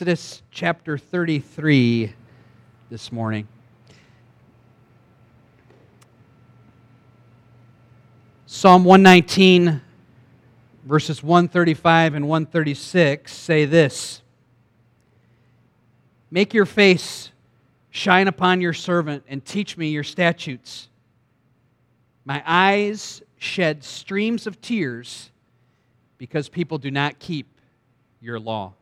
Exodus chapter 33 this morning. Psalm 119, verses 135 and 136 say this Make your face shine upon your servant and teach me your statutes. My eyes shed streams of tears because people do not keep your law.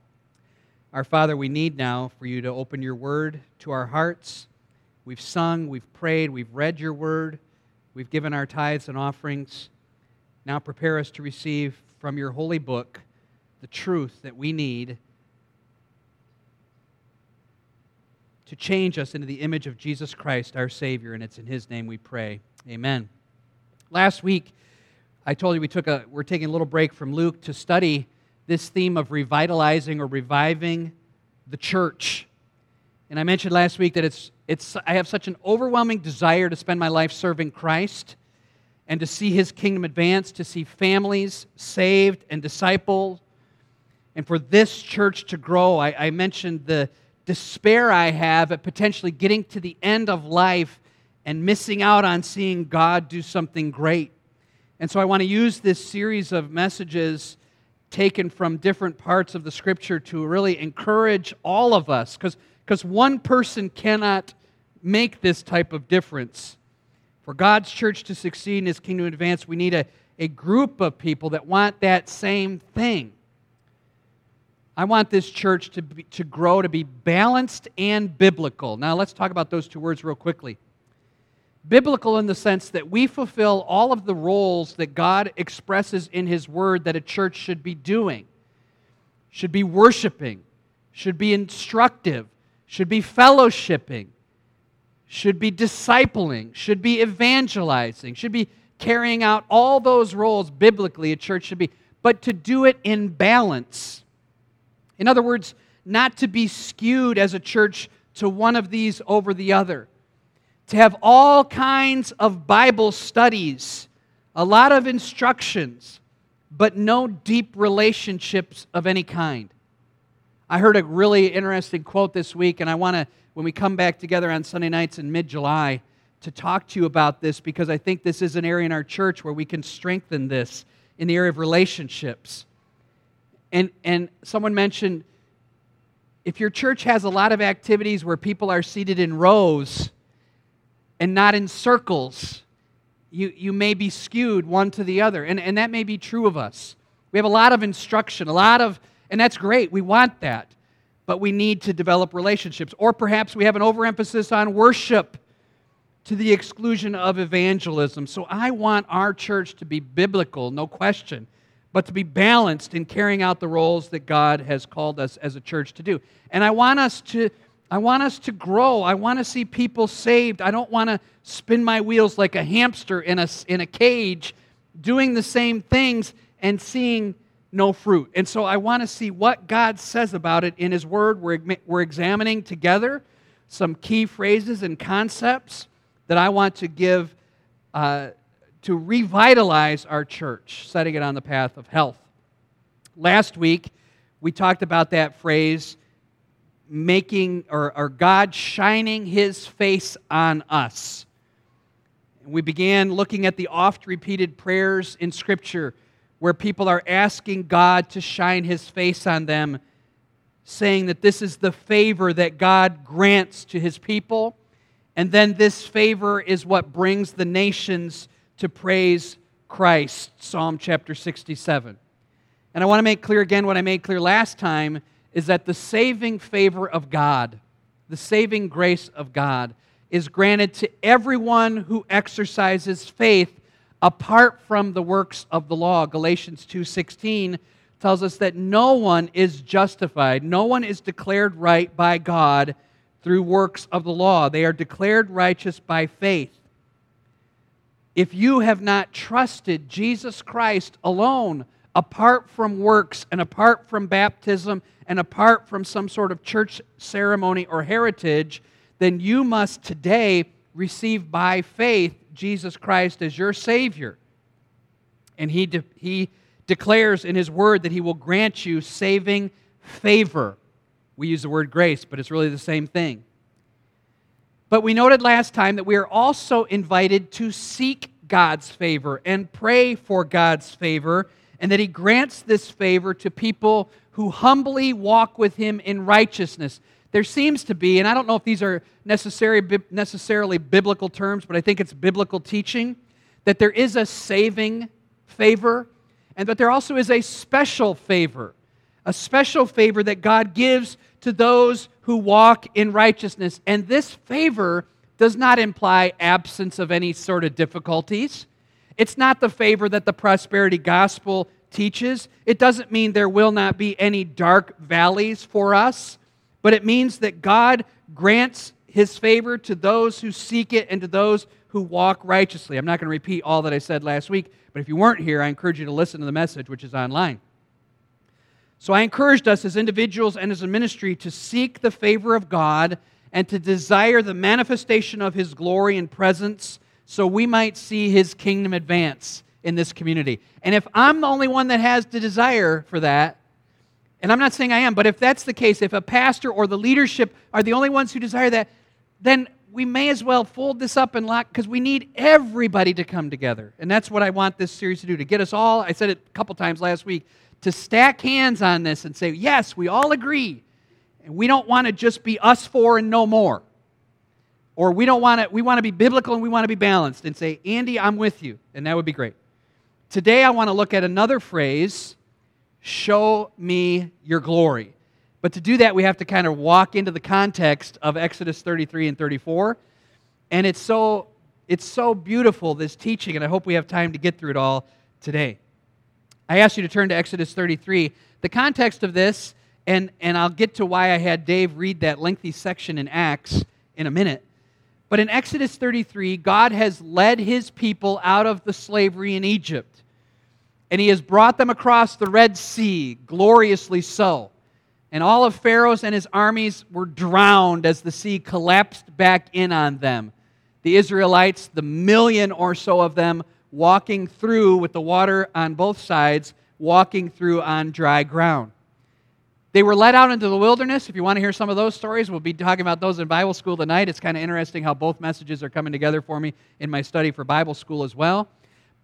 Our Father, we need now for you to open your word to our hearts. We've sung, we've prayed, we've read your word, we've given our tithes and offerings. Now prepare us to receive from your holy book the truth that we need to change us into the image of Jesus Christ, our Savior, and it's in His name we pray. Amen. Last week, I told you we took a, we're taking a little break from Luke to study this theme of revitalizing or reviving the church. And I mentioned last week that it's, it's, I have such an overwhelming desire to spend my life serving Christ and to see his kingdom advance, to see families saved and discipled, and for this church to grow. I, I mentioned the despair I have at potentially getting to the end of life and missing out on seeing God do something great. And so I want to use this series of messages taken from different parts of the scripture to really encourage all of us because one person cannot make this type of difference. For God's church to succeed in his kingdom advance, we need a, a group of people that want that same thing. I want this church to, be, to grow to be balanced and biblical. Now, let's talk about those two words real quickly biblical in the sense that we fulfill all of the roles that God expresses in His Word that a church should be doing, should be worshiping, should be instructive, should be fellowshipping, should be discipling, should be evangelizing, should be carrying out all those roles biblically a church should be, but to do it in balance. In other words, not to be skewed as a church to one of these over the other to have all kinds of Bible studies, a lot of instructions, but no deep relationships of any kind. I heard a really interesting quote this week, and I want to, when we come back together on Sunday nights in mid July, to talk to you about this because I think this is an area in our church where we can strengthen this in the area of relationships. And, and someone mentioned if your church has a lot of activities where people are seated in rows, and not in circles, you, you may be skewed one to the other. And, and that may be true of us. We have a lot of instruction, a lot of, and that's great. We want that. But we need to develop relationships. Or perhaps we have an overemphasis on worship to the exclusion of evangelism. So I want our church to be biblical, no question, but to be balanced in carrying out the roles that God has called us as a church to do. And I want us to I want us to grow. I want to see people saved. I don't want to spin my wheels like a hamster in a, in a cage doing the same things and seeing no fruit. And so I want to see what God says about it in His Word. We're, we're examining together some key phrases and concepts that I want to give uh, to revitalize our church, setting it on the path of health. Last week, we talked about that phrase making or, or God shining his face on us. We began looking at the oft repeated prayers in Scripture where people are asking God to shine his face on them, saying that this is the favor that God grants to his people. And then this favor is what brings the nations to praise Christ. Psalm chapter 67. And I want to make clear again what I made clear last time is that the saving favor of God, the saving grace of God, is granted to everyone who exercises faith apart from the works of the law. Galatians 2:16 tells us that no one is justified, no one is declared right by God through works of the law. They are declared righteous by faith. If you have not trusted Jesus Christ alone, apart from works and apart from baptism and apart from some sort of church ceremony or heritage, then you must today receive by faith Jesus Christ as your Savior. And He, de- he declares in His Word that He will grant you saving favor. We use the word grace, but it's really the same thing. But we noted last time that we are also invited to seek God's favor and pray for God's favor, and that He grants this favor to people who humbly walk with Him in righteousness. There seems to be, and I don't know if these are necessary, necessarily biblical terms, but I think it's biblical teaching, that there is a saving favor, and that there also is a special favor. A special favor that God gives to those who walk in righteousness. And this favor does not imply absence of any sort of difficulties. It's not the favor that the prosperity gospel teaches. It doesn't mean there will not be any dark valleys for us, but it means that God grants his favor to those who seek it and to those who walk righteously. I'm not going to repeat all that I said last week, but if you weren't here, I encourage you to listen to the message, which is online. So I encouraged us as individuals and as a ministry to seek the favor of God and to desire the manifestation of His glory and presence so we might see His kingdom advance in this community. And if I'm the only one that has the desire for that, and I'm not saying I am, but if that's the case, if a pastor or the leadership are the only ones who desire that, then we may as well fold this up and lock because we need everybody to come together. And that's what I want this series to do to get us all, I said it a couple times last week, to stack hands on this and say, yes, we all agree. And we don't want to just be us four and no more. Or we don't want to, we want to be biblical and we want to be balanced and say, Andy, I'm with you. And that would be great. Today I want to look at another phrase, show me your glory. But to do that, we have to kind of walk into the context of Exodus 33 and 34. And it's so, it's so beautiful, this teaching, and I hope we have time to get through it all today. I ask you to turn to Exodus 33. The context of this, and, and I'll get to why I had Dave read that lengthy section in Acts in a minute. But in Exodus 33, God has led his people out of the slavery in Egypt. And he has brought them across the Red Sea, gloriously so. And all of Pharaoh's and his armies were drowned as the sea collapsed back in on them. The Israelites, the million or so of them, walking through with the water on both sides, walking through on dry ground. They were led out into the wilderness. If you want to hear some of those stories, we'll be talking about those in Bible school tonight. It's kind of interesting how both messages are coming together for me in my study for Bible school as well.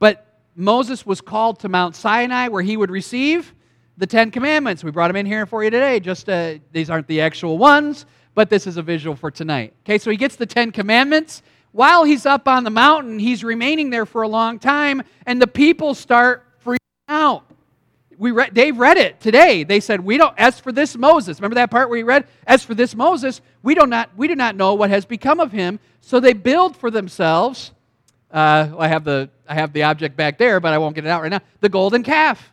But Moses was called to Mount Sinai where he would receive the Ten Commandments. We brought them in here for you today. Just uh, these aren't the actual ones, but this is a visual for tonight. Okay, so he gets the Ten Commandments while he's up on the mountain, he's remaining there for a long time, and the people start freaking out. We read, Dave read it today. They said, "We don't." As for this Moses, remember that part where he read, "As for this Moses, we do not we do not know what has become of him." So they build for themselves. Uh, I have the I have the object back there, but I won't get it out right now. The golden calf,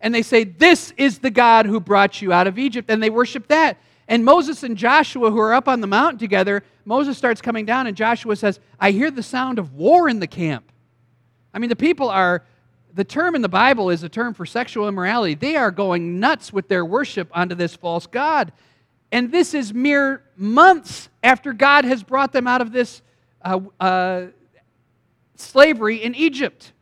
and they say, "This is the God who brought you out of Egypt," and they worship that. And Moses and Joshua, who are up on the mountain together, Moses starts coming down, and Joshua says, I hear the sound of war in the camp. I mean, the people are, the term in the Bible is a term for sexual immorality. They are going nuts with their worship onto this false God. And this is mere months after God has brought them out of this uh, uh, slavery in Egypt.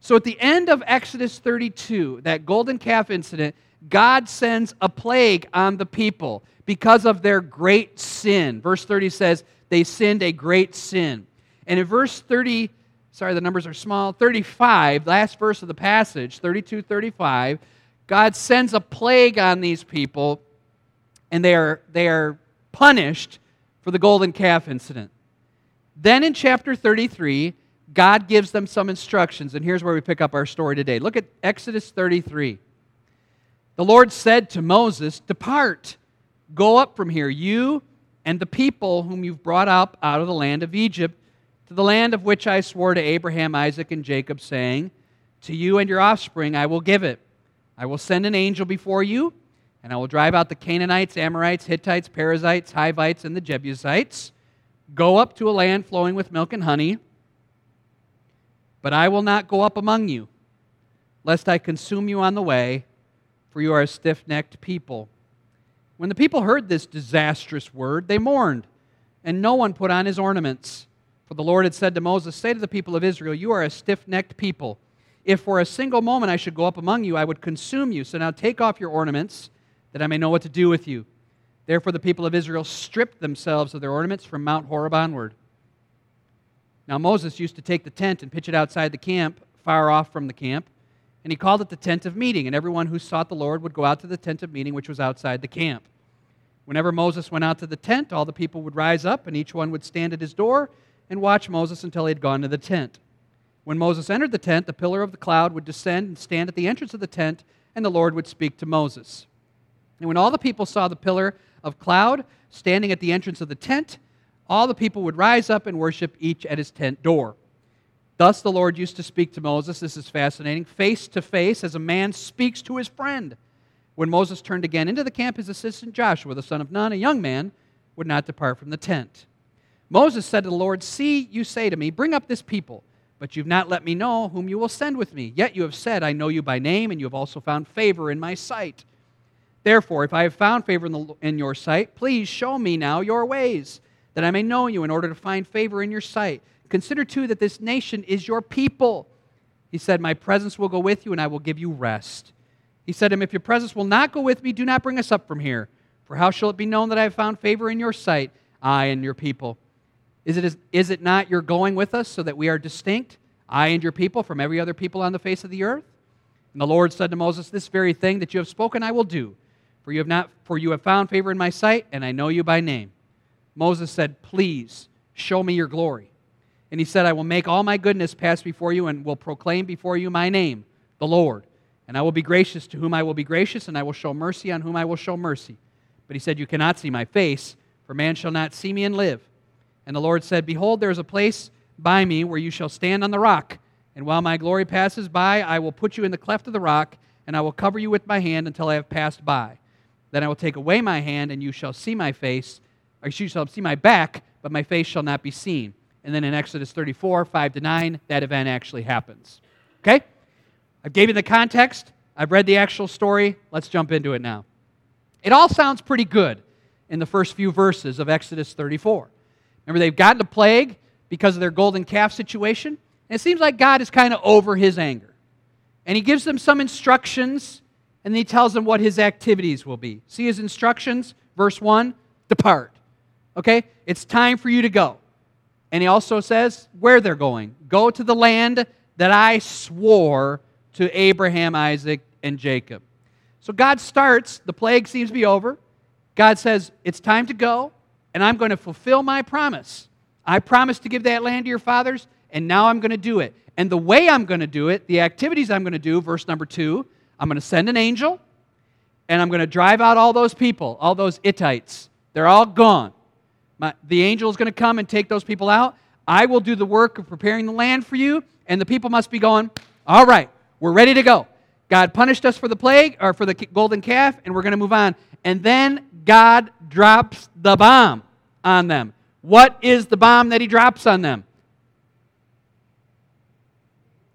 So at the end of Exodus 32, that golden calf incident, God sends a plague on the people because of their great sin. Verse 30 says, they sinned a great sin. And in verse 30, sorry, the numbers are small, 35, last verse of the passage, 32, 35, God sends a plague on these people, and they are, they are punished for the golden calf incident. Then in chapter 33, God gives them some instructions, and here's where we pick up our story today. Look at Exodus 33. The Lord said to Moses, Depart Go up from here, you and the people whom you've brought up out of the land of Egypt, to the land of which I swore to Abraham, Isaac, and Jacob, saying, To you and your offspring I will give it. I will send an angel before you, and I will drive out the Canaanites, Amorites, Hittites, Perizzites, Hivites, and the Jebusites. Go up to a land flowing with milk and honey. But I will not go up among you, lest I consume you on the way, for you are a stiff necked people. When the people heard this disastrous word, they mourned, and no one put on his ornaments. For the Lord had said to Moses, Say to the people of Israel, You are a stiff necked people. If for a single moment I should go up among you, I would consume you. So now take off your ornaments, that I may know what to do with you. Therefore, the people of Israel stripped themselves of their ornaments from Mount Horeb onward. Now, Moses used to take the tent and pitch it outside the camp, far off from the camp, and he called it the tent of meeting, and everyone who sought the Lord would go out to the tent of meeting, which was outside the camp. Whenever Moses went out to the tent, all the people would rise up, and each one would stand at his door and watch Moses until he had gone to the tent. When Moses entered the tent, the pillar of the cloud would descend and stand at the entrance of the tent, and the Lord would speak to Moses. And when all the people saw the pillar of cloud standing at the entrance of the tent, all the people would rise up and worship each at his tent door. Thus the Lord used to speak to Moses, this is fascinating, face to face as a man speaks to his friend. When Moses turned again into the camp, his assistant Joshua, the son of Nun, a young man, would not depart from the tent. Moses said to the Lord, See, you say to me, Bring up this people, but you've not let me know whom you will send with me. Yet you have said, I know you by name, and you have also found favor in my sight. Therefore, if I have found favor in, the, in your sight, please show me now your ways, that I may know you in order to find favor in your sight. Consider too that this nation is your people. He said, My presence will go with you, and I will give you rest. He said to him, If your presence will not go with me, do not bring us up from here. For how shall it be known that I have found favor in your sight, I and your people? Is it, is it not your going with us so that we are distinct, I and your people, from every other people on the face of the earth? And the Lord said to Moses, This very thing that you have spoken I will do, for you have, not, for you have found favor in my sight, and I know you by name. Moses said, Please show me your glory. And he said, I will make all my goodness pass before you and will proclaim before you my name, the Lord. And I will be gracious to whom I will be gracious, and I will show mercy on whom I will show mercy. But he said, You cannot see my face, for man shall not see me and live. And the Lord said, Behold, there is a place by me where you shall stand on the rock. And while my glory passes by, I will put you in the cleft of the rock, and I will cover you with my hand until I have passed by. Then I will take away my hand, and you shall see my face, or you shall see my back, but my face shall not be seen. And then in Exodus 34, 5 to 9, that event actually happens. Okay? I've gave you the context. I've read the actual story. Let's jump into it now. It all sounds pretty good in the first few verses of Exodus 34. Remember, they've gotten a plague because of their golden calf situation. And it seems like God is kind of over his anger. And he gives them some instructions, and he tells them what his activities will be. See his instructions? Verse 1 Depart. Okay? It's time for you to go. And he also says where they're going go to the land that I swore to Abraham, Isaac, and Jacob. So God starts, the plague seems to be over. God says, It's time to go, and I'm going to fulfill my promise. I promised to give that land to your fathers, and now I'm going to do it. And the way I'm going to do it, the activities I'm going to do, verse number two, I'm going to send an angel, and I'm going to drive out all those people, all those Hittites. They're all gone. My, the angel is going to come and take those people out. I will do the work of preparing the land for you, and the people must be going, All right, we're ready to go. God punished us for the plague or for the golden calf, and we're going to move on. And then God drops the bomb on them. What is the bomb that He drops on them?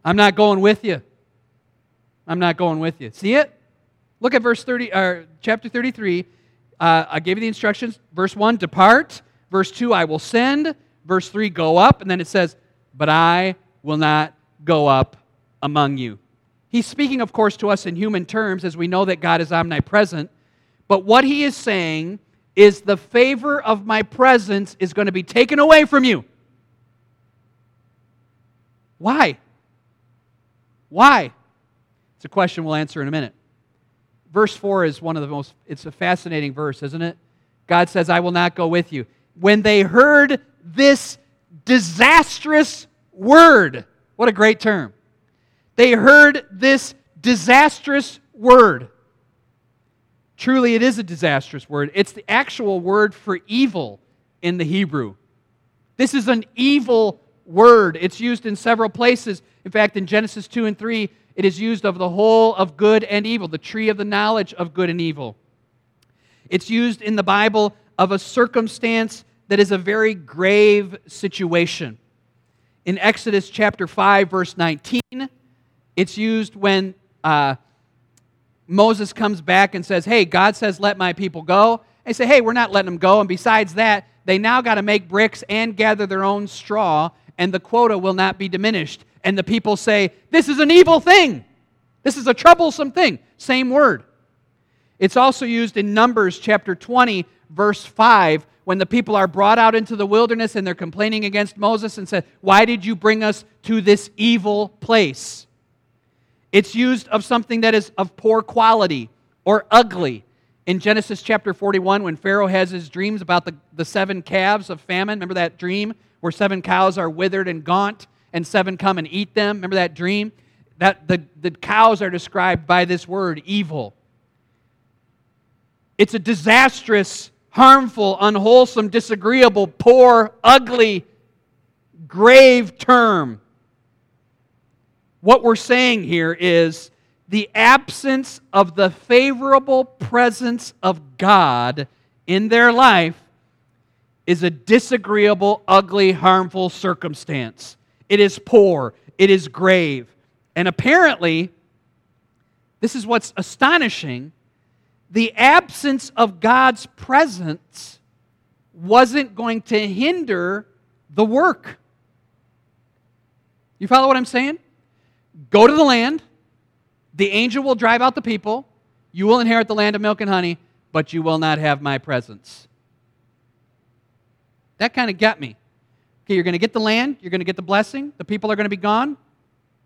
I'm not going with you. I'm not going with you. See it? Look at verse 30, or chapter 33. Uh, I gave you the instructions. Verse 1, depart. Verse 2, I will send. Verse 3, go up. And then it says, But I will not go up among you. He's speaking, of course, to us in human terms as we know that God is omnipresent. But what he is saying is the favor of my presence is going to be taken away from you. Why? Why? It's a question we'll answer in a minute. Verse 4 is one of the most, it's a fascinating verse, isn't it? God says, I will not go with you when they heard this disastrous word. What a great term. They heard this disastrous word. Truly, it is a disastrous word. It's the actual word for evil in the Hebrew. This is an evil word. It's used in several places. In fact, in Genesis 2 and 3, it is used of the whole of good and evil, the tree of the knowledge of good and evil. It's used in the Bible of a circumstance that is a very grave situation. In Exodus chapter 5, verse 19, it's used when uh, Moses comes back and says, Hey, God says, let my people go. They say, Hey, we're not letting them go. And besides that, they now got to make bricks and gather their own straw, and the quota will not be diminished. And the people say, This is an evil thing. This is a troublesome thing. Same word. It's also used in Numbers chapter 20, verse 5 when the people are brought out into the wilderness and they're complaining against Moses and said, Why did you bring us to this evil place? It's used of something that is of poor quality or ugly. In Genesis chapter 41, when Pharaoh has his dreams about the, the seven calves of famine, remember that dream where seven cows are withered and gaunt and seven come and eat them? Remember that dream? That the, the cows are described by this word, evil. It's a disastrous, harmful, unwholesome, disagreeable, poor, ugly, grave term. What we're saying here is the absence of the favorable presence of God in their life is a disagreeable, ugly, harmful circumstance. It is poor, it is grave. And apparently, this is what's astonishing the absence of God's presence wasn't going to hinder the work. You follow what I'm saying? Go to the land, the angel will drive out the people, you will inherit the land of milk and honey, but you will not have my presence. That kind of got me. Okay, you're going to get the land, you're going to get the blessing, the people are going to be gone.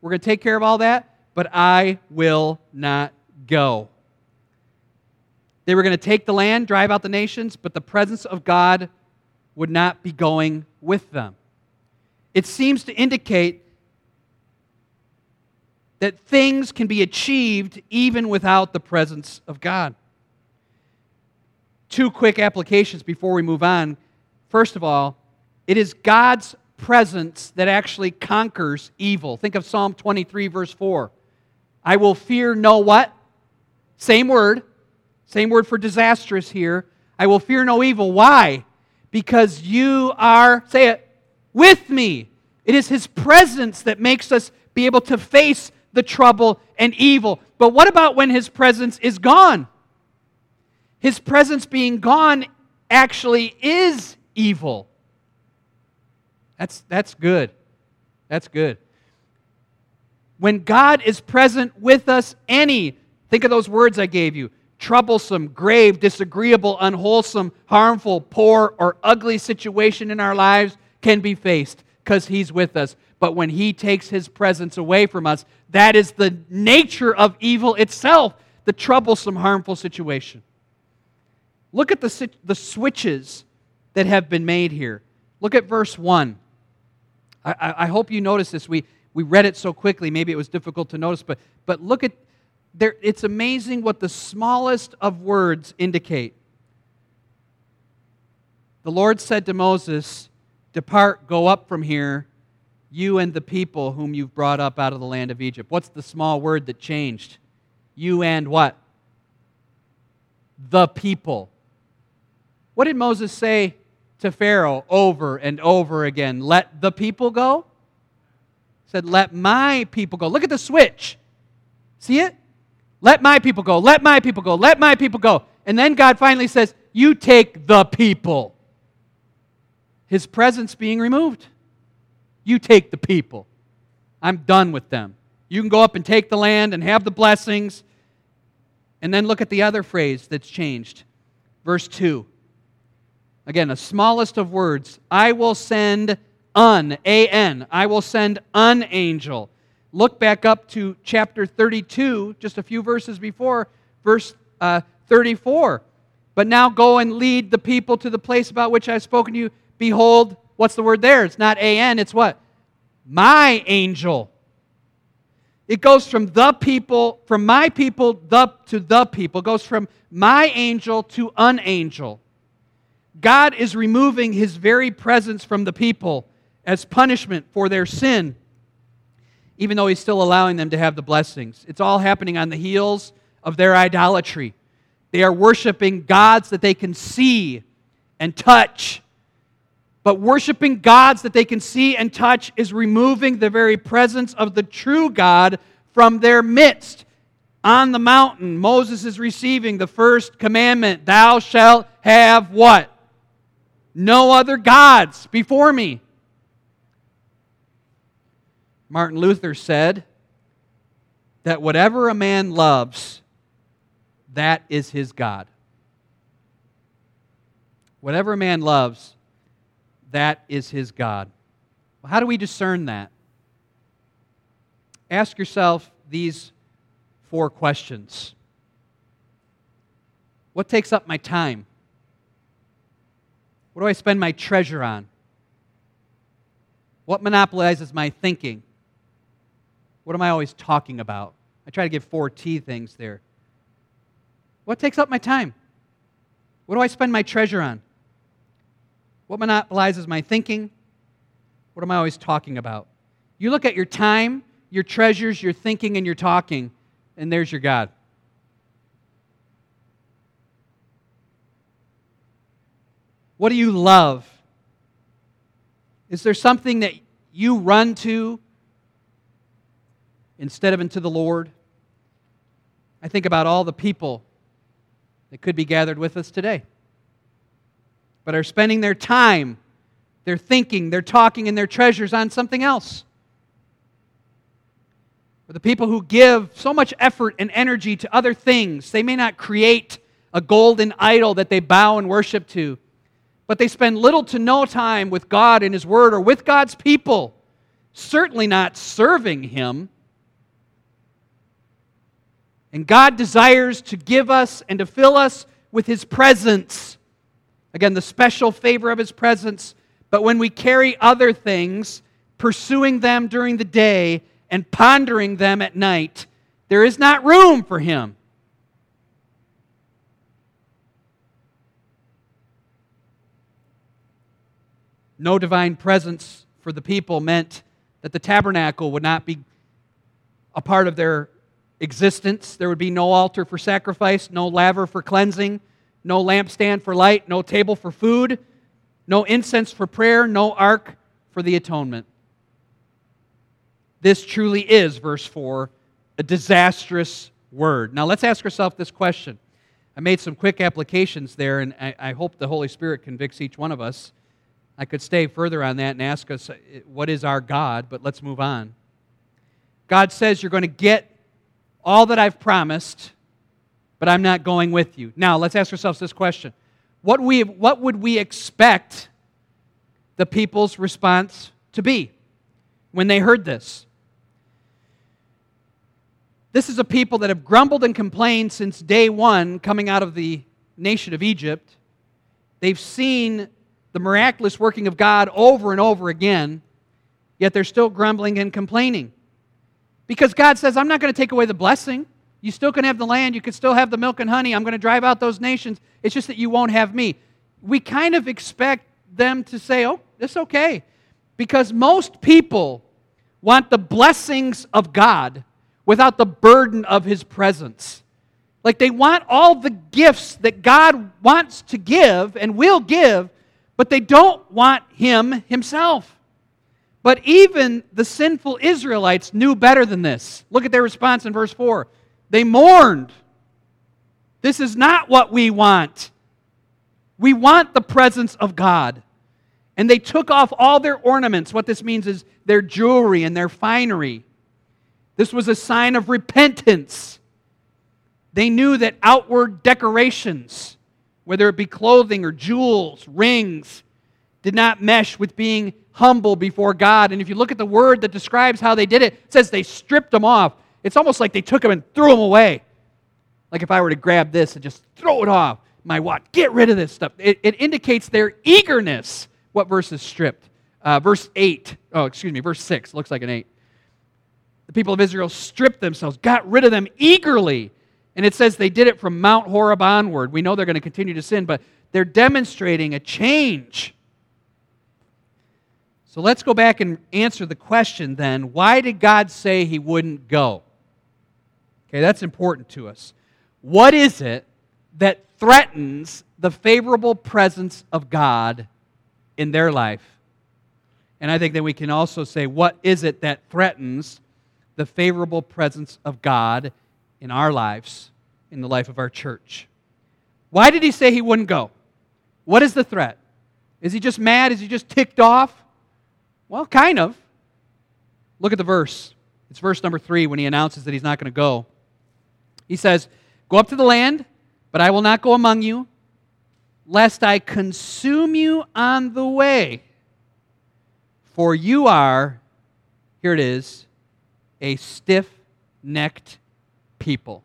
We're going to take care of all that, but I will not go. They were going to take the land, drive out the nations, but the presence of God would not be going with them. It seems to indicate that things can be achieved even without the presence of God. Two quick applications before we move on. First of all, it is God's presence that actually conquers evil. Think of Psalm 23, verse 4. I will fear no what? Same word, same word for disastrous here. I will fear no evil. Why? Because you are, say it, with me. It is His presence that makes us be able to face the trouble and evil. But what about when His presence is gone? His presence being gone actually is evil. That's, that's good. That's good. When God is present with us, any, think of those words I gave you troublesome, grave, disagreeable, unwholesome, harmful, poor, or ugly situation in our lives can be faced because He's with us. But when He takes His presence away from us, that is the nature of evil itself, the troublesome, harmful situation. Look at the, the switches that have been made here. Look at verse 1. I, I, hope you notice this. We, we read it so quickly, maybe it was difficult to notice, but, but look at there, it's amazing what the smallest of words indicate. The Lord said to Moses, Depart, go up from here, you and the people whom you've brought up out of the land of Egypt. What's the small word that changed? You and what? The people. What did Moses say to Pharaoh over and over again? Let the people go? He said, Let my people go. Look at the switch. See it? Let my people go. Let my people go. Let my people go. And then God finally says, You take the people. His presence being removed. You take the people. I'm done with them. You can go up and take the land and have the blessings. And then look at the other phrase that's changed. Verse 2. Again, the smallest of words. I will send A-N. I will send an angel look back up to chapter 32, just a few verses before, verse uh, 34. But now go and lead the people to the place about which I've spoken to you. Behold, what's the word there? It's not an, it's what? My angel. It goes from the people, from my people the, to the people. It goes from my angel to an angel. God is removing his very presence from the people as punishment for their sin even though he's still allowing them to have the blessings. It's all happening on the heels of their idolatry. They are worshiping gods that they can see and touch. But worshiping gods that they can see and touch is removing the very presence of the true God from their midst. On the mountain, Moses is receiving the first commandment Thou shalt have what? No other gods before me. Martin Luther said that whatever a man loves, that is his God. Whatever a man loves, that is his God. Well, how do we discern that? Ask yourself these four questions What takes up my time? What do I spend my treasure on? What monopolizes my thinking? What am I always talking about? I try to give four T things there. What takes up my time? What do I spend my treasure on? What monopolizes my thinking? What am I always talking about? You look at your time, your treasures, your thinking, and your talking, and there's your God. What do you love? Is there something that you run to instead of into the Lord? I think about all the people that could be gathered with us today but are spending their time, their thinking, their talking, and their treasures on something else. Or the people who give so much effort and energy to other things, they may not create a golden idol that they bow and worship to, but they spend little to no time with God and His Word or with God's people, certainly not serving Him. And God desires to give us and to fill us with His presence. Again, the special favor of his presence. But when we carry other things, pursuing them during the day and pondering them at night, there is not room for him. No divine presence for the people meant that the tabernacle would not be a part of their existence. There would be no altar for sacrifice, no laver for cleansing, no lampstand for light, no table for food, no incense for prayer, no ark for the atonement. This truly is, verse 4, a disastrous word. Now let's ask ourselves this question. I made some quick applications there, and I, I, hope the Holy Spirit convicts each one of us. I could stay further on that and ask us, uh, what is our God? But let's move on. God says you're going to get all that I've promised but I'm not going with you. Now, let's ask ourselves this question What, we, what would we expect the people's response to be when they heard this? This is a people that have grumbled and complained since day one coming out of the nation of Egypt. They've seen the miraculous working of God over and over again, yet they're still grumbling and complaining. Because God says, I'm not going to take away the blessing. You still can have the land. You can still have the milk and honey. I'm going to drive out those nations. It's just that you won't have me. We kind of expect them to say, oh, it's okay. Because most people want the blessings of God without the burden of his presence. Like they want all the gifts that God wants to give and will give, but they don't want him himself. But even the sinful Israelites knew better than this. Look at their response in verse 4. They mourned. This is not what we want. We want the presence of God. And they took off all their ornaments. What this means is their jewelry and their finery. This was a sign of repentance. They knew that outward decorations, whether it be clothing or jewels, rings, did not mesh with being humble before God. And if you look at the word that describes how they did it, it says they stripped them off. It's almost like they took them and threw them away. Like if I were to grab this and just throw it off, my watch, get rid of this stuff. It, it indicates their eagerness. What verse is stripped? Uh, verse 8. Oh, excuse me, verse 6. Looks like an 8. The people of Israel stripped themselves, got rid of them eagerly. And it says they did it from Mount Horeb onward. We know they're going to continue to sin, but they're demonstrating a change. So let's go back and answer the question then why did God say he wouldn't go? Okay, that's important to us. What is it that threatens the favorable presence of God in their life? And I think that we can also say, what is it that threatens the favorable presence of God in our lives, in the life of our church? Why did he say he wouldn't go? What is the threat? Is he just mad? Is he just ticked off? Well, kind of. Look at the verse. It's verse number three when he announces that he's not going to go. He says, Go up to the land, but I will not go among you. lest I consume you on the way. For you are, here it is, a stiff necked people.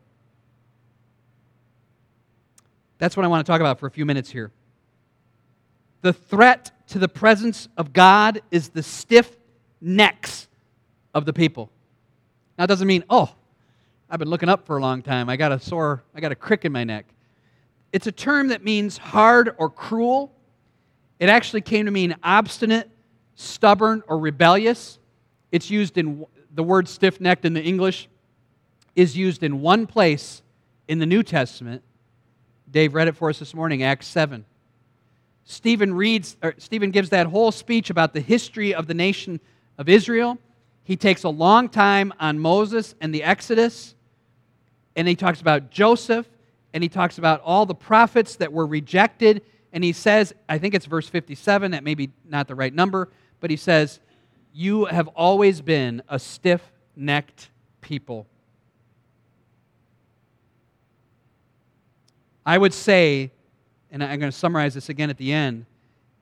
That's what I want to talk about for a few minutes here. The threat to the presence of God is the stiff necks of the people. Now, it doesn't mean, oh, I've been looking up for a long time. I got a sore, I got a crick in my neck. It's a term that means hard or cruel. It actually came to mean obstinate, stubborn, or rebellious. It's used in the word stiff necked in the English is used in one place in the New Testament. Dave read it for us this morning, Acts 7. Stephen reads, or Stephen gives that whole speech about the history of the nation of Israel. He takes a long time on Moses and the Exodus, and he talks about Joseph, and he talks about all the prophets that were rejected. And he says, I think it's verse 57, that may be not the right number, but he says, You have always been a stiff necked people. I would say, and I'm going to summarize this again at the end,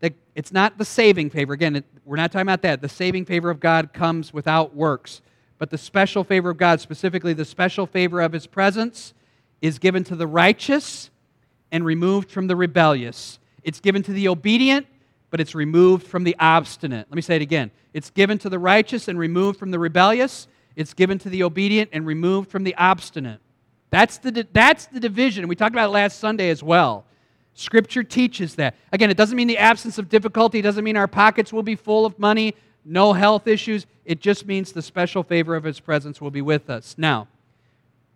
that it's not the saving favor. Again, we're not talking about that. The saving favor of God comes without works. But the special favor of God, specifically the special favor of his presence, is given to the righteous and removed from the rebellious. It's given to the obedient, but it's removed from the obstinate. Let me say it again. It's given to the righteous and removed from the rebellious. It's given to the obedient and removed from the obstinate. That's the, that's the division. We talked about it last Sunday as well. Scripture teaches that. Again, it doesn't mean the absence of difficulty, it doesn't mean our pockets will be full of money, no health issues. It just means the special favor of His presence will be with us. Now,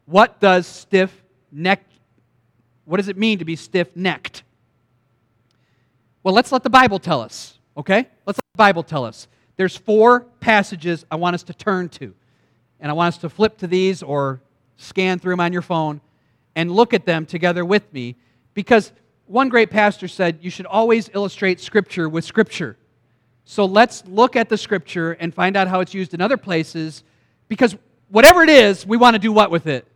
what does stiff necked, what does it mean to be stiff necked? Well, let's let the Bible tell us, okay? Let's let the Bible tell us. There's four passages I want us to turn to. And I want us to flip to these or scan through them on your phone and look at them together with me because one great pastor said you should always illustrate Scripture with Scripture. So let's look at the Scripture and find out how it's used in other places because whatever it is, we want to do what with it?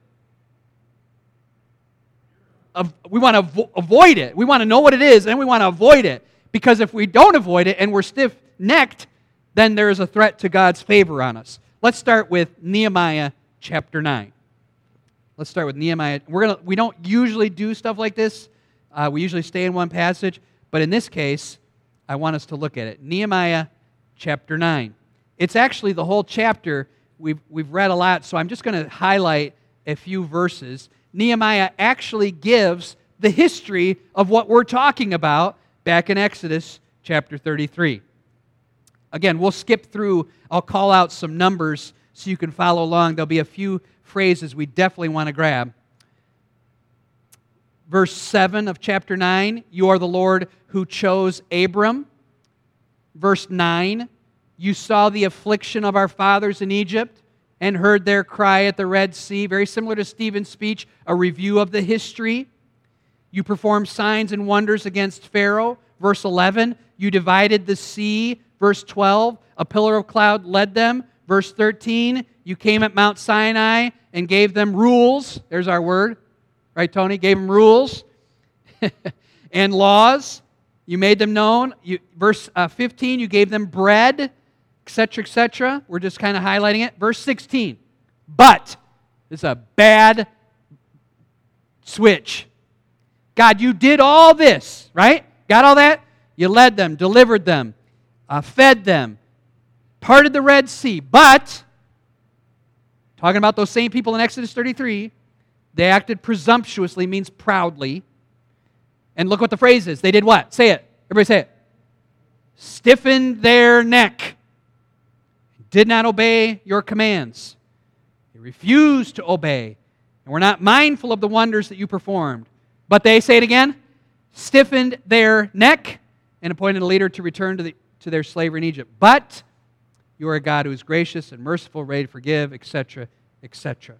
We want to avo- avoid it. We want to know what it is and we want to avoid it because if we don't avoid it and we're stiff necked, then there is a threat to God's favor on us. Let's start with Nehemiah chapter 9. Let's start with Nehemiah. We're gonna, we don't usually do stuff like this. Uh, we usually stay in one passage. But in this case, I want us to look at it. Nehemiah chapter 9. It's actually the whole chapter. We've, we've read a lot, so I'm just going to highlight a few verses. Nehemiah actually gives the history of what we're talking about back in Exodus chapter 33. Again, we'll skip through, I'll call out some numbers so you can follow along. There'll be a few phrases we definitely want to grab. Verse 7 of chapter 9 You are the Lord who chose Abram. Verse 9 You saw the affliction of our fathers in Egypt and heard their cry at the Red Sea. Very similar to Stephen's speech, a review of the history. You performed signs and wonders against Pharaoh. Verse 11 You divided the sea. Verse 12 A pillar of cloud led them. Verse 13 you came at Mount Sinai and gave them rules. There's our word. Right, Tony? Gave them rules and laws. You made them known. You, verse uh, 15, you gave them bread, etc., etc. We're just kind of highlighting it. Verse 16, but it's a bad switch. God, you did all this, right? Got all that? You led them, delivered them, uh, fed them, parted the Red Sea, but Talking about those same people in Exodus 33, they acted presumptuously, means proudly. And look what the phrase is. They did what? Say it. Everybody say it. Stiffened their neck. Did not obey your commands. They refused to obey. And were not mindful of the wonders that you performed. But they, say it again, stiffened their neck and appointed a leader to return to, the, to their slavery in Egypt. But you are a God who is gracious and merciful, ready to forgive, etc., etc.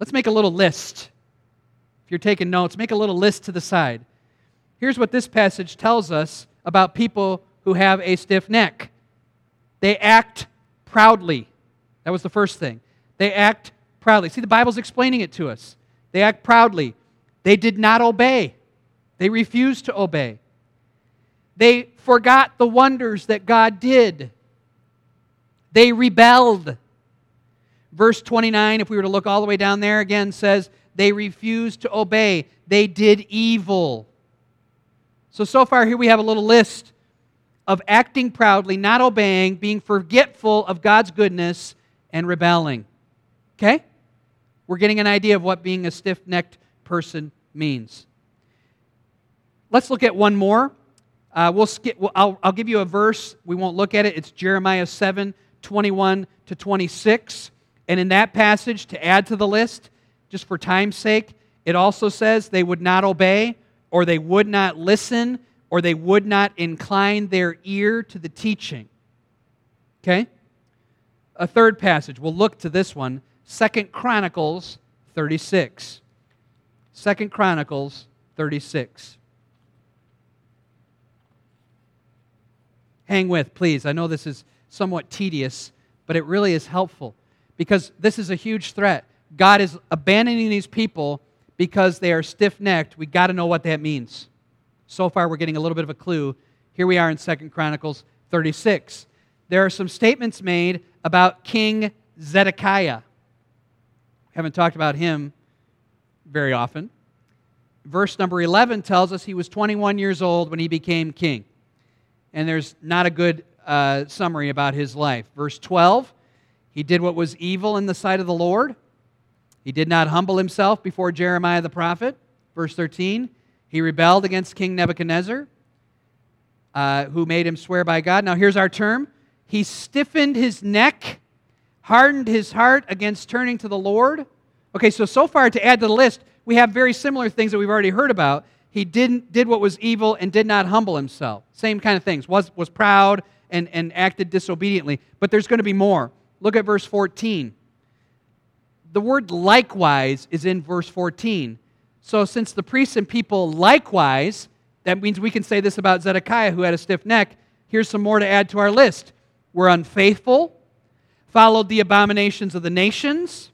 Let's make a little list. If you're taking notes, make a little list to the side. Here's what this passage tells us about people who have a stiff neck they act proudly. That was the first thing. They act proudly. See, the Bible's explaining it to us. They act proudly. They did not obey. They refused to obey. They forgot the wonders that God did. They rebelled. Verse 29, if we were to look all the way down there again, says, They refused to obey. They did evil. So, so far, here we have a little list of acting proudly, not obeying, being forgetful of God's goodness, and rebelling. Okay? We're getting an idea of what being a stiff necked person means. Let's look at one more. Uh, we'll skip, I'll, I'll give you a verse. We won't look at it. It's Jeremiah 7 21 to 26. And in that passage, to add to the list, just for time's sake, it also says they would not obey, or they would not listen, or they would not incline their ear to the teaching. Okay? A third passage. We'll look to this one. Second Chronicles 36. Second Chronicles 36. Hang with, please. I know this is somewhat tedious, but it really is helpful because this is a huge threat. God is abandoning these people because they are stiff necked. we got to know what that means. So far, we're getting a little bit of a clue. Here we are in Second Chronicles 36. There are some statements made about King Zedekiah. We Haven't talked about him very often. Verse number 11 tells us he was 21 years old when he became king and there's not a good uh, summary about his life. Verse 12 He did what was evil in the sight of the Lord. He did not humble himself before Jeremiah the prophet. Verse 13 He rebelled against King Nebuchadnezzar, uh, who made him swear by God. Now, here's our term He stiffened his neck, hardened his heart against turning to the Lord. Okay, so so far to add to the list, we have very similar things that we've already heard about he didn't, did what was evil and did not humble himself. Same kind of things. Was, was proud and, and acted disobediently. But there's going to be more. Look at verse 14. The word likewise is in verse 14. So, since the priests and people likewise, that means we can say this about Zedekiah, who had a stiff neck. Here's some more to add to our list. Were unfaithful, followed the abominations of the nations,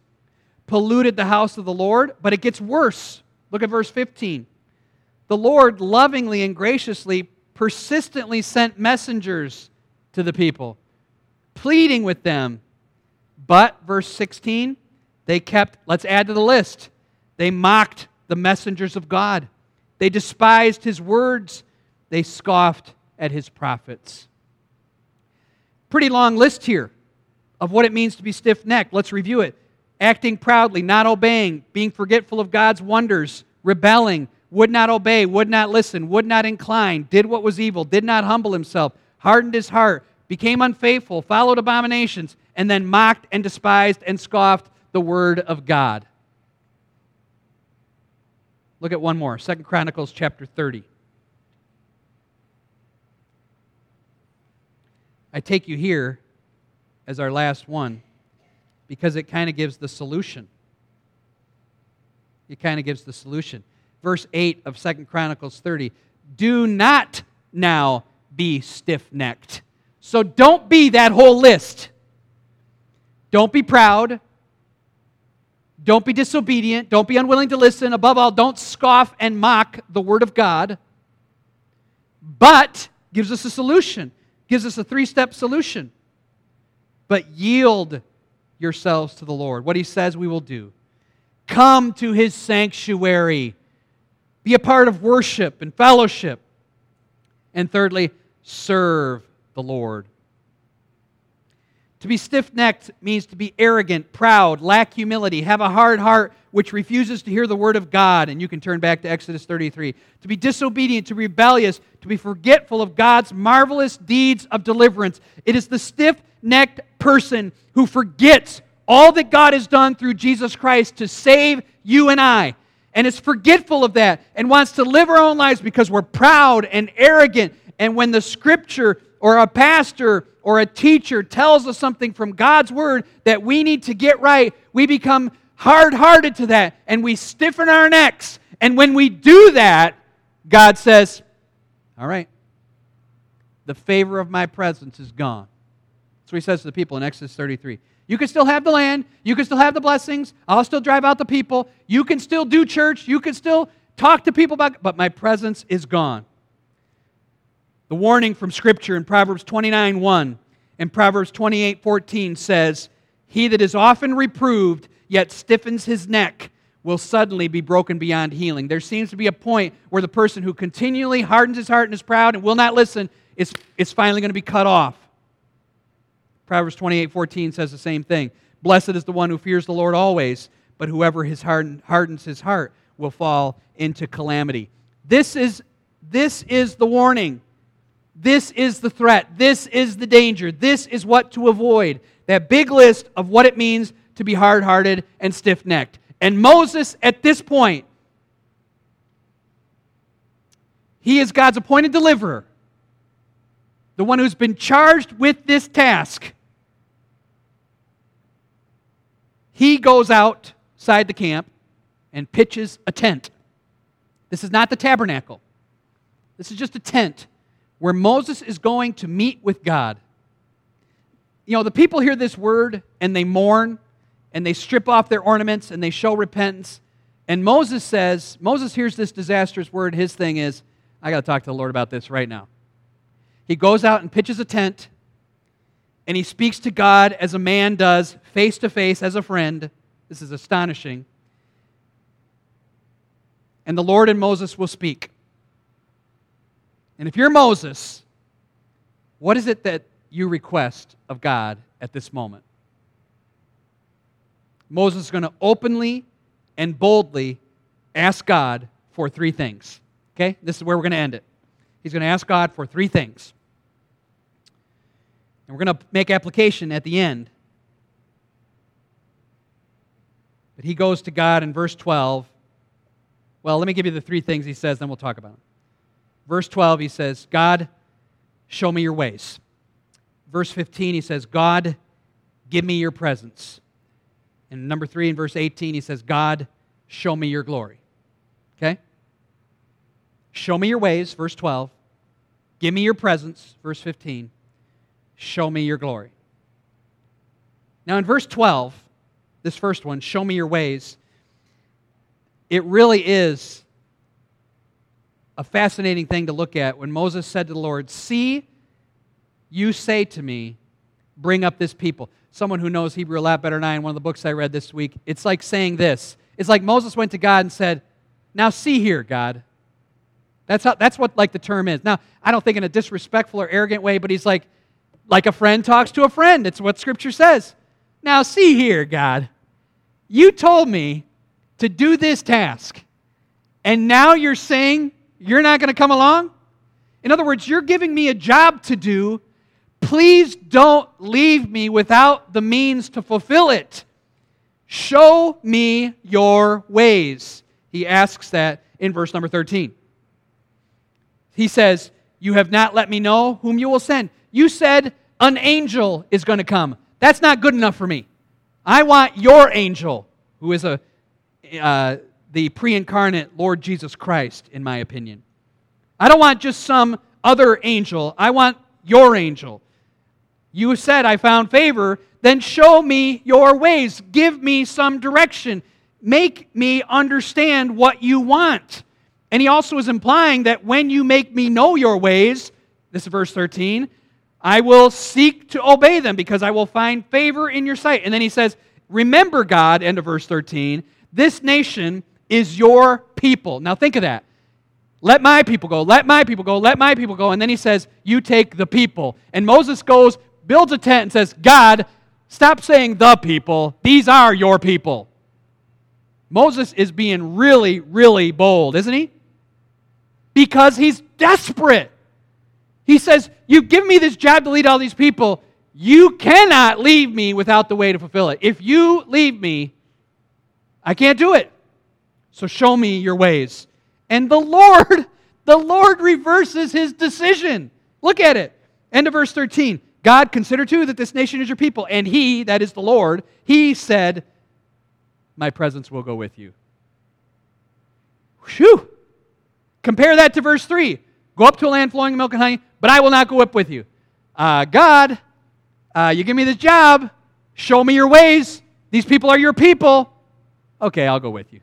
polluted the house of the Lord. But it gets worse. Look at verse 15 the Lord lovingly and graciously, persistently sent messengers to the people, pleading with them. But, verse 16, they kept, let's add to the list, they mocked the messengers of God. They despised his words. They scoffed at his prophets. Pretty long list here of what it means to be stiff necked. Let's review it. Acting proudly, not obeying, being forgetful of God's wonders, rebelling, would not obey, would not listen, would not incline, did what was evil, did not humble himself, hardened his heart, became unfaithful, followed abominations, and then mocked and despised and scoffed the word of God. Look at one more. Second Chronicles chapter 30. I take you here as our last one because it kind of gives the solution. It kind of gives the solution verse 8 of Second Chronicles 30. Do not now be stiff necked. So don't be that whole list. Don't be proud. Don't be disobedient. Don't be unwilling to listen. Above all, don't scoff and mock the Word of God. But gives us a solution, gives us a three step solution. But yield yourselves to the Lord. What He says we will do. Come to His sanctuary be a part of worship and fellowship. And thirdly, serve the Lord. To be stiff necked means to be arrogant, proud, lack humility, have a hard heart which refuses to hear the word of God. And you can turn back to Exodus 33. To be disobedient, to be rebellious, to be forgetful of God's marvelous deeds of deliverance. It is the stiff necked person who forgets all that God has done through Jesus Christ to save you and I and is forgetful of that and wants to live our own lives because we're proud and arrogant. And when the scripture or a pastor or a teacher tells us something from God's word that we need to get right, we become hard hearted to that and we stiffen our necks. And when we do that, God says, All right, the favor of my presence is gone. What he says to the people in Exodus 33. You can still have the land. You can still have the blessings. I'll still drive out the people. You can still do church. You can still talk to people about, but my presence is gone. The warning from Scripture in Proverbs 29 1 and Proverbs 28 14 says, He that is often reproved, yet stiffens his neck, will suddenly be broken beyond healing. There seems to be a point where the person who continually hardens his heart and is proud and will not listen is, is finally going to be cut off. Proverbs 28 14 says the same thing. Blessed is the one who fears the Lord always, but whoever his harden, hardens his heart will fall into calamity. This is, this is the warning. This is the threat. This is the danger. This is what to avoid. That big list of what it means to be hard hearted and stiff necked. And Moses, at this point, he is God's appointed deliverer, the one who's been charged with this task. He goes outside the camp and pitches a tent. This is not the tabernacle, this is just a tent where Moses is going to meet with God. You know, the people hear this word and they mourn and they strip off their ornaments and they show repentance. And Moses says, Moses hears this disastrous word. His thing is, I got to talk to the Lord about this right now. He goes out and pitches a tent and he speaks to God as a man does, face to face, as a friend. This is astonishing. And the Lord and Moses will speak. And if you're Moses, what is it that you request of God at this moment? Moses is going to openly and boldly ask God for three things. Okay? This is where we're going to end it. He's going to ask God for three things. And we're going to make application at the end. But he goes to God in verse 12. Well, let me give you the three things he says, then we'll talk about them. Verse 12, he says, God, show me your ways. Verse 15, he says, God, give me your presence. And number three, in verse 18, he says, God, show me your glory. Okay? Show me your ways, verse 12. Give me your presence, verse 15. Show me your glory. Now, in verse 12, this first one, show me your ways, it really is a fascinating thing to look at when Moses said to the Lord, See, you say to me, bring up this people. Someone who knows Hebrew a lot better than I in one of the books I read this week, it's like saying this. It's like Moses went to God and said, Now see here, God. That's, how, that's what like the term is. Now, I don't think in a disrespectful or arrogant way, but he's like, like a friend talks to a friend. It's what Scripture says. Now, see here, God. You told me to do this task, and now you're saying you're not going to come along? In other words, you're giving me a job to do. Please don't leave me without the means to fulfill it. Show me your ways. He asks that in verse number 13. He says, You have not let me know whom you will send. You said an angel is going to come. That's not good enough for me. I want your angel, who is a, uh, the pre incarnate Lord Jesus Christ, in my opinion. I don't want just some other angel. I want your angel. You said, I found favor. Then show me your ways. Give me some direction. Make me understand what you want. And he also is implying that when you make me know your ways, this is verse 13, I will seek to obey them because I will find favor in your sight. And then he says, Remember, God, end of verse 13, this nation is your people. Now think of that. Let my people go, let my people go, let my people go. And then he says, You take the people. And Moses goes, builds a tent, and says, God, stop saying the people. These are your people. Moses is being really, really bold, isn't he? Because he's desperate. He says, You give me this job to lead all these people. You cannot leave me without the way to fulfill it. If you leave me, I can't do it. So show me your ways. And the Lord, the Lord reverses his decision. Look at it. End of verse 13. God, consider too that this nation is your people. And he, that is the Lord, he said, My presence will go with you. Whew. Compare that to verse 3. Go up to a land flowing with milk and honey, but I will not go up with you. Uh, God, uh, you give me this job. Show me your ways. These people are your people. Okay, I'll go with you.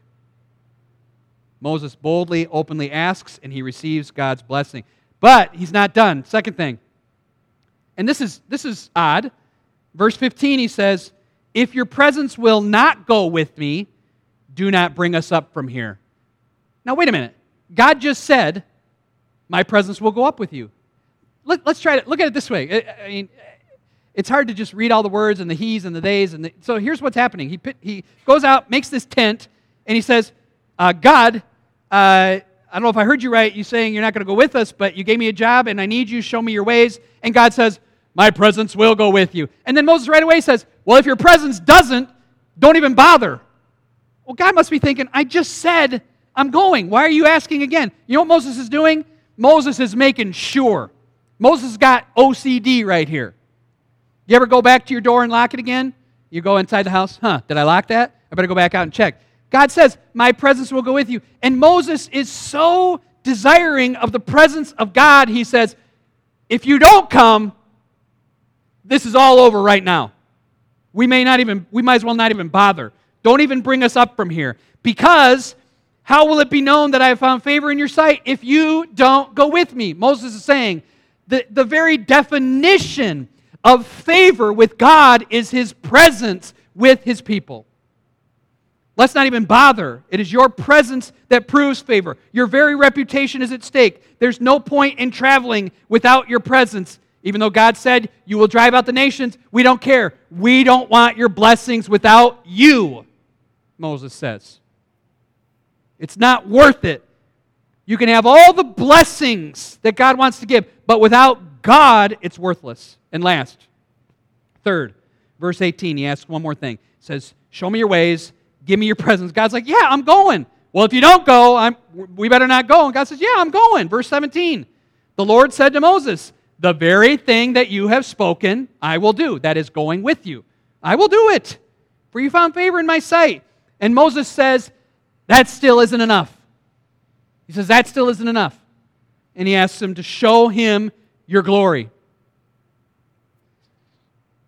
Moses boldly, openly asks, and he receives God's blessing. But he's not done. Second thing, and this is, this is odd. Verse 15, he says, If your presence will not go with me, do not bring us up from here. Now, wait a minute. God just said, My presence will go up with you. Let, us try to look at it this way. I, I mean, it's hard to just read all the words and the he's and the they's. And the, so here's what's happening. He, he goes out, makes this tent, and he says, uh, God, uh, I don't know if I heard you right. You saying you're not going to go with us, but you gave me a job and I need you. Show me your ways. And God says, My presence will go with you. And then Moses right away says, Well, if your presence doesn't, don't even bother. Well, God must be thinking, I just said I'm going. Why are you asking again? You know what Moses is doing? Moses is making sure. Moses got OCD right here. You ever go back to your door and lock it again? You go inside the house, huh? Did I lock that? I better go back out and check. God says, My presence will go with you. And Moses is so desiring of the presence of God, he says, If you don't come, this is all over right now. We may not even, we might as well not even bother. Don't even bring us up from here. Because how will it be known that I have found favor in your sight if you don't go with me? Moses is saying the, the very definition of favor with God is his presence with his people. Let's not even bother. It is your presence that proves favor. Your very reputation is at stake. There's no point in traveling without your presence. Even though God said, You will drive out the nations, we don't care. We don't want your blessings without you, Moses says. It's not worth it. You can have all the blessings that God wants to give, but without God, it's worthless. And last, third, verse 18, he asks one more thing. He says, Show me your ways, give me your presence. God's like, Yeah, I'm going. Well, if you don't go, I'm, we better not go. And God says, Yeah, I'm going. Verse 17, the Lord said to Moses, The very thing that you have spoken, I will do. That is going with you. I will do it, for you found favor in my sight. And Moses says, that still isn't enough. He says, That still isn't enough. And he asks him to show him your glory.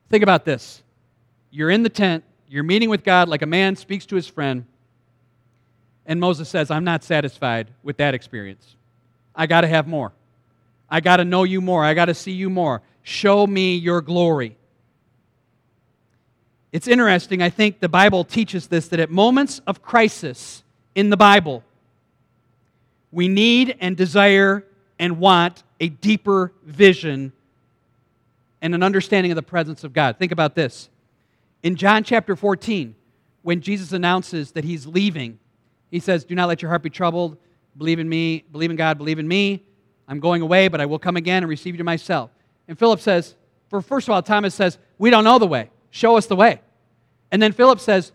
Think about this. You're in the tent, you're meeting with God like a man speaks to his friend, and Moses says, I'm not satisfied with that experience. I got to have more. I got to know you more. I got to see you more. Show me your glory. It's interesting, I think the Bible teaches this that at moments of crisis, in the Bible. We need and desire and want a deeper vision and an understanding of the presence of God. Think about this. In John chapter 14, when Jesus announces that he's leaving, he says, Do not let your heart be troubled. Believe in me, believe in God, believe in me. I'm going away, but I will come again and receive you to myself. And Philip says, for first of all, Thomas says, We don't know the way. Show us the way. And then Philip says,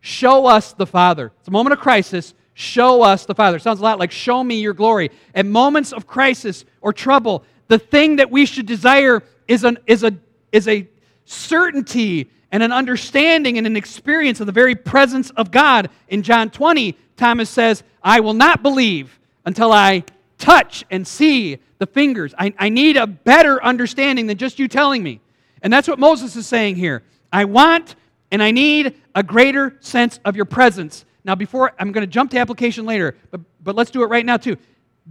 Show us the Father. It's a moment of crisis. Show us the Father. It sounds a lot like show me your glory. At moments of crisis or trouble, the thing that we should desire is, an, is, a, is a certainty and an understanding and an experience of the very presence of God. In John 20, Thomas says, I will not believe until I touch and see the fingers. I, I need a better understanding than just you telling me. And that's what Moses is saying here. I want and I need a greater sense of your presence. Now, before I'm going to jump to application later, but, but let's do it right now too.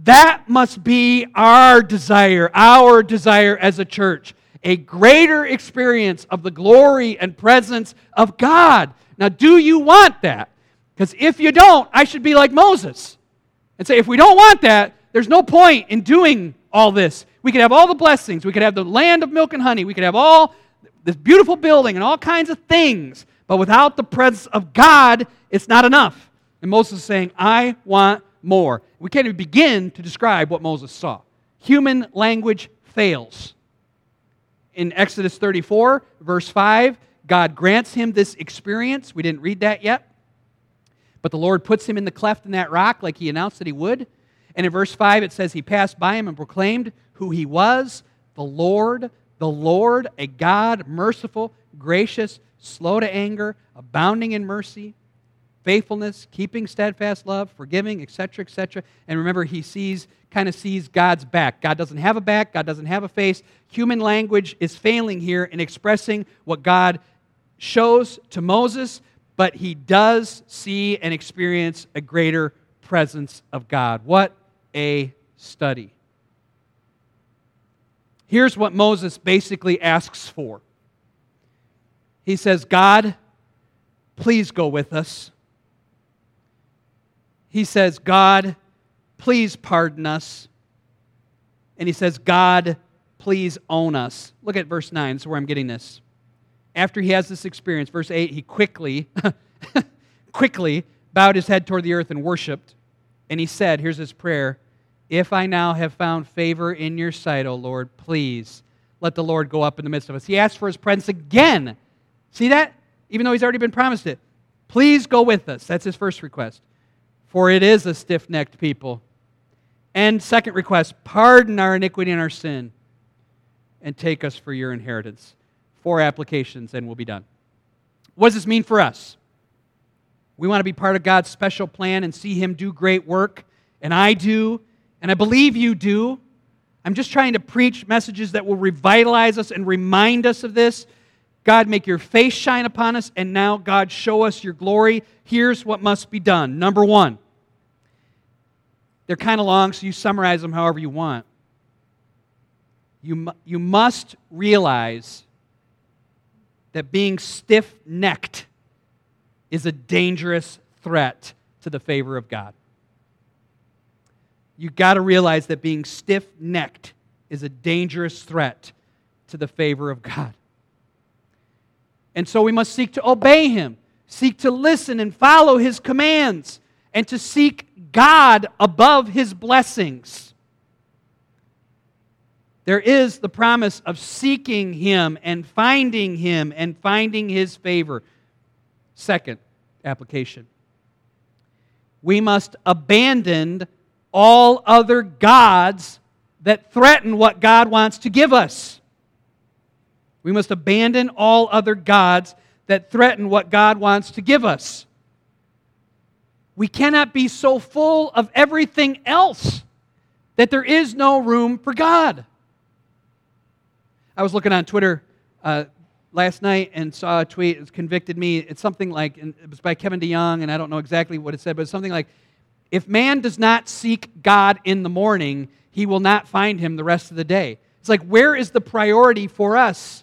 That must be our desire, our desire as a church. A greater experience of the glory and presence of God. Now, do you want that? Because if you don't, I should be like Moses and say, if we don't want that, there's no point in doing all this. We could have all the blessings. We could have the land of milk and honey. We could have all this beautiful building and all kinds of things, but without the presence of God, it's not enough. And Moses is saying, I want more. We can't even begin to describe what Moses saw. Human language fails. In Exodus 34, verse 5, God grants him this experience. We didn't read that yet. But the Lord puts him in the cleft in that rock like he announced that he would. And in verse 5, it says, He passed by him and proclaimed who he was, the Lord, the Lord, a God merciful, gracious, slow to anger, abounding in mercy, faithfulness, keeping steadfast love, forgiving, etc., etc. And remember, he sees, kind of sees God's back. God doesn't have a back, God doesn't have a face. Human language is failing here in expressing what God shows to Moses, but he does see and experience a greater presence of God. What a study. Here's what Moses basically asks for He says, God, please go with us. He says, God, please pardon us. And he says, God, please own us. Look at verse 9. This is where I'm getting this. After he has this experience, verse 8, he quickly, quickly bowed his head toward the earth and worshiped. And he said, Here's his prayer If I now have found favor in your sight, O Lord, please let the Lord go up in the midst of us. He asked for his presence again. See that? Even though he's already been promised it. Please go with us. That's his first request. For it is a stiff necked people. And second request, pardon our iniquity and our sin and take us for your inheritance. Four applications and we'll be done. What does this mean for us? We want to be part of God's special plan and see Him do great work. And I do. And I believe you do. I'm just trying to preach messages that will revitalize us and remind us of this. God, make your face shine upon us. And now, God, show us your glory. Here's what must be done. Number one, they're kind of long, so you summarize them however you want. You, you must realize that being stiff necked is a dangerous threat to the favor of God. You've got to realize that being stiff necked is a dangerous threat to the favor of God. And so we must seek to obey Him, seek to listen and follow His commands, and to seek God above His blessings. There is the promise of seeking Him and finding Him and finding His favor. Second application we must abandon all other gods that threaten what God wants to give us. We must abandon all other gods that threaten what God wants to give us. We cannot be so full of everything else that there is no room for God. I was looking on Twitter uh, last night and saw a tweet. It convicted me. It's something like, it was by Kevin DeYoung, and I don't know exactly what it said, but it's something like, if man does not seek God in the morning, he will not find him the rest of the day. It's like, where is the priority for us?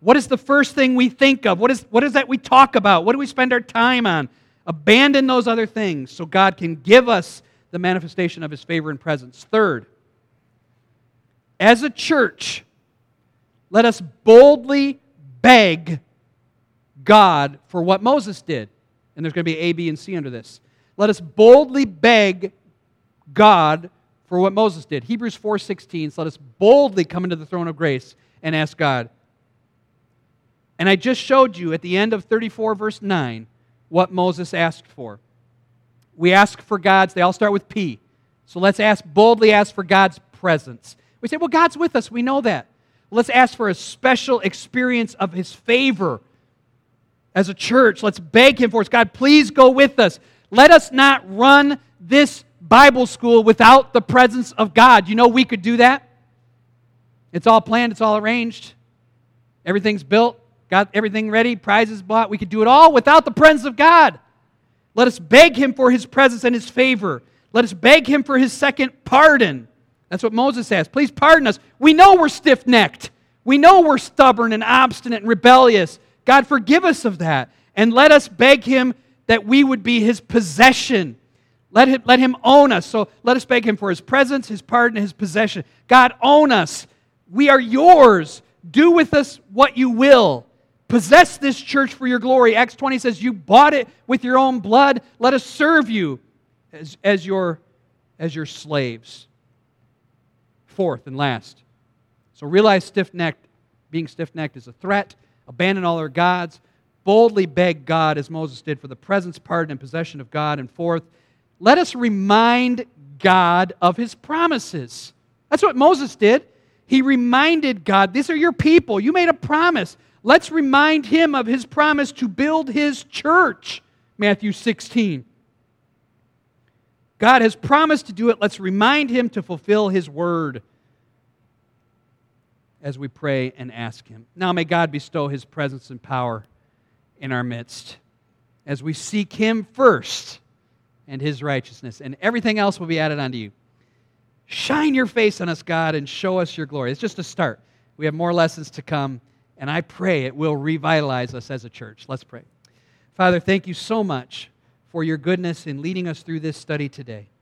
What is the first thing we think of? What is, what is that we talk about? What do we spend our time on? Abandon those other things so God can give us the manifestation of his favor and presence. Third, as a church, let us boldly beg God for what Moses did. And there's going to be A, B, and C under this. Let us boldly beg God for what Moses did. Hebrews 4:16, so let us boldly come into the throne of grace and ask God. And I just showed you at the end of 34 verse 9 what Moses asked for. We ask for God's, they all start with P. So let's ask boldly ask for God's presence. We say, well, God's with us. We know that. Let's ask for a special experience of His favor as a church. Let's beg Him for us. God, please go with us. Let us not run this Bible school without the presence of God. You know, we could do that. It's all planned, it's all arranged, everything's built, got everything ready, prizes bought. We could do it all without the presence of God. Let us beg Him for His presence and His favor. Let us beg Him for His second pardon. That's what Moses asked. Please pardon us. We know we're stiff necked. We know we're stubborn and obstinate and rebellious. God, forgive us of that. And let us beg Him that we would be His possession. Let him, let him own us. So let us beg Him for His presence, His pardon, His possession. God, own us. We are yours. Do with us what you will. Possess this church for your glory. Acts 20 says, You bought it with your own blood. Let us serve you as, as, your, as your slaves. Fourth and last. So realize stiff necked, being stiff necked is a threat. Abandon all our gods. Boldly beg God, as Moses did, for the presence, pardon, and possession of God. And fourth, let us remind God of his promises. That's what Moses did. He reminded God, These are your people. You made a promise. Let's remind him of his promise to build his church. Matthew 16. God has promised to do it. Let's remind him to fulfill his word as we pray and ask him. Now may God bestow his presence and power in our midst as we seek him first and his righteousness, and everything else will be added unto you. Shine your face on us, God, and show us your glory. It's just a start. We have more lessons to come, and I pray it will revitalize us as a church. Let's pray. Father, thank you so much for your goodness in leading us through this study today.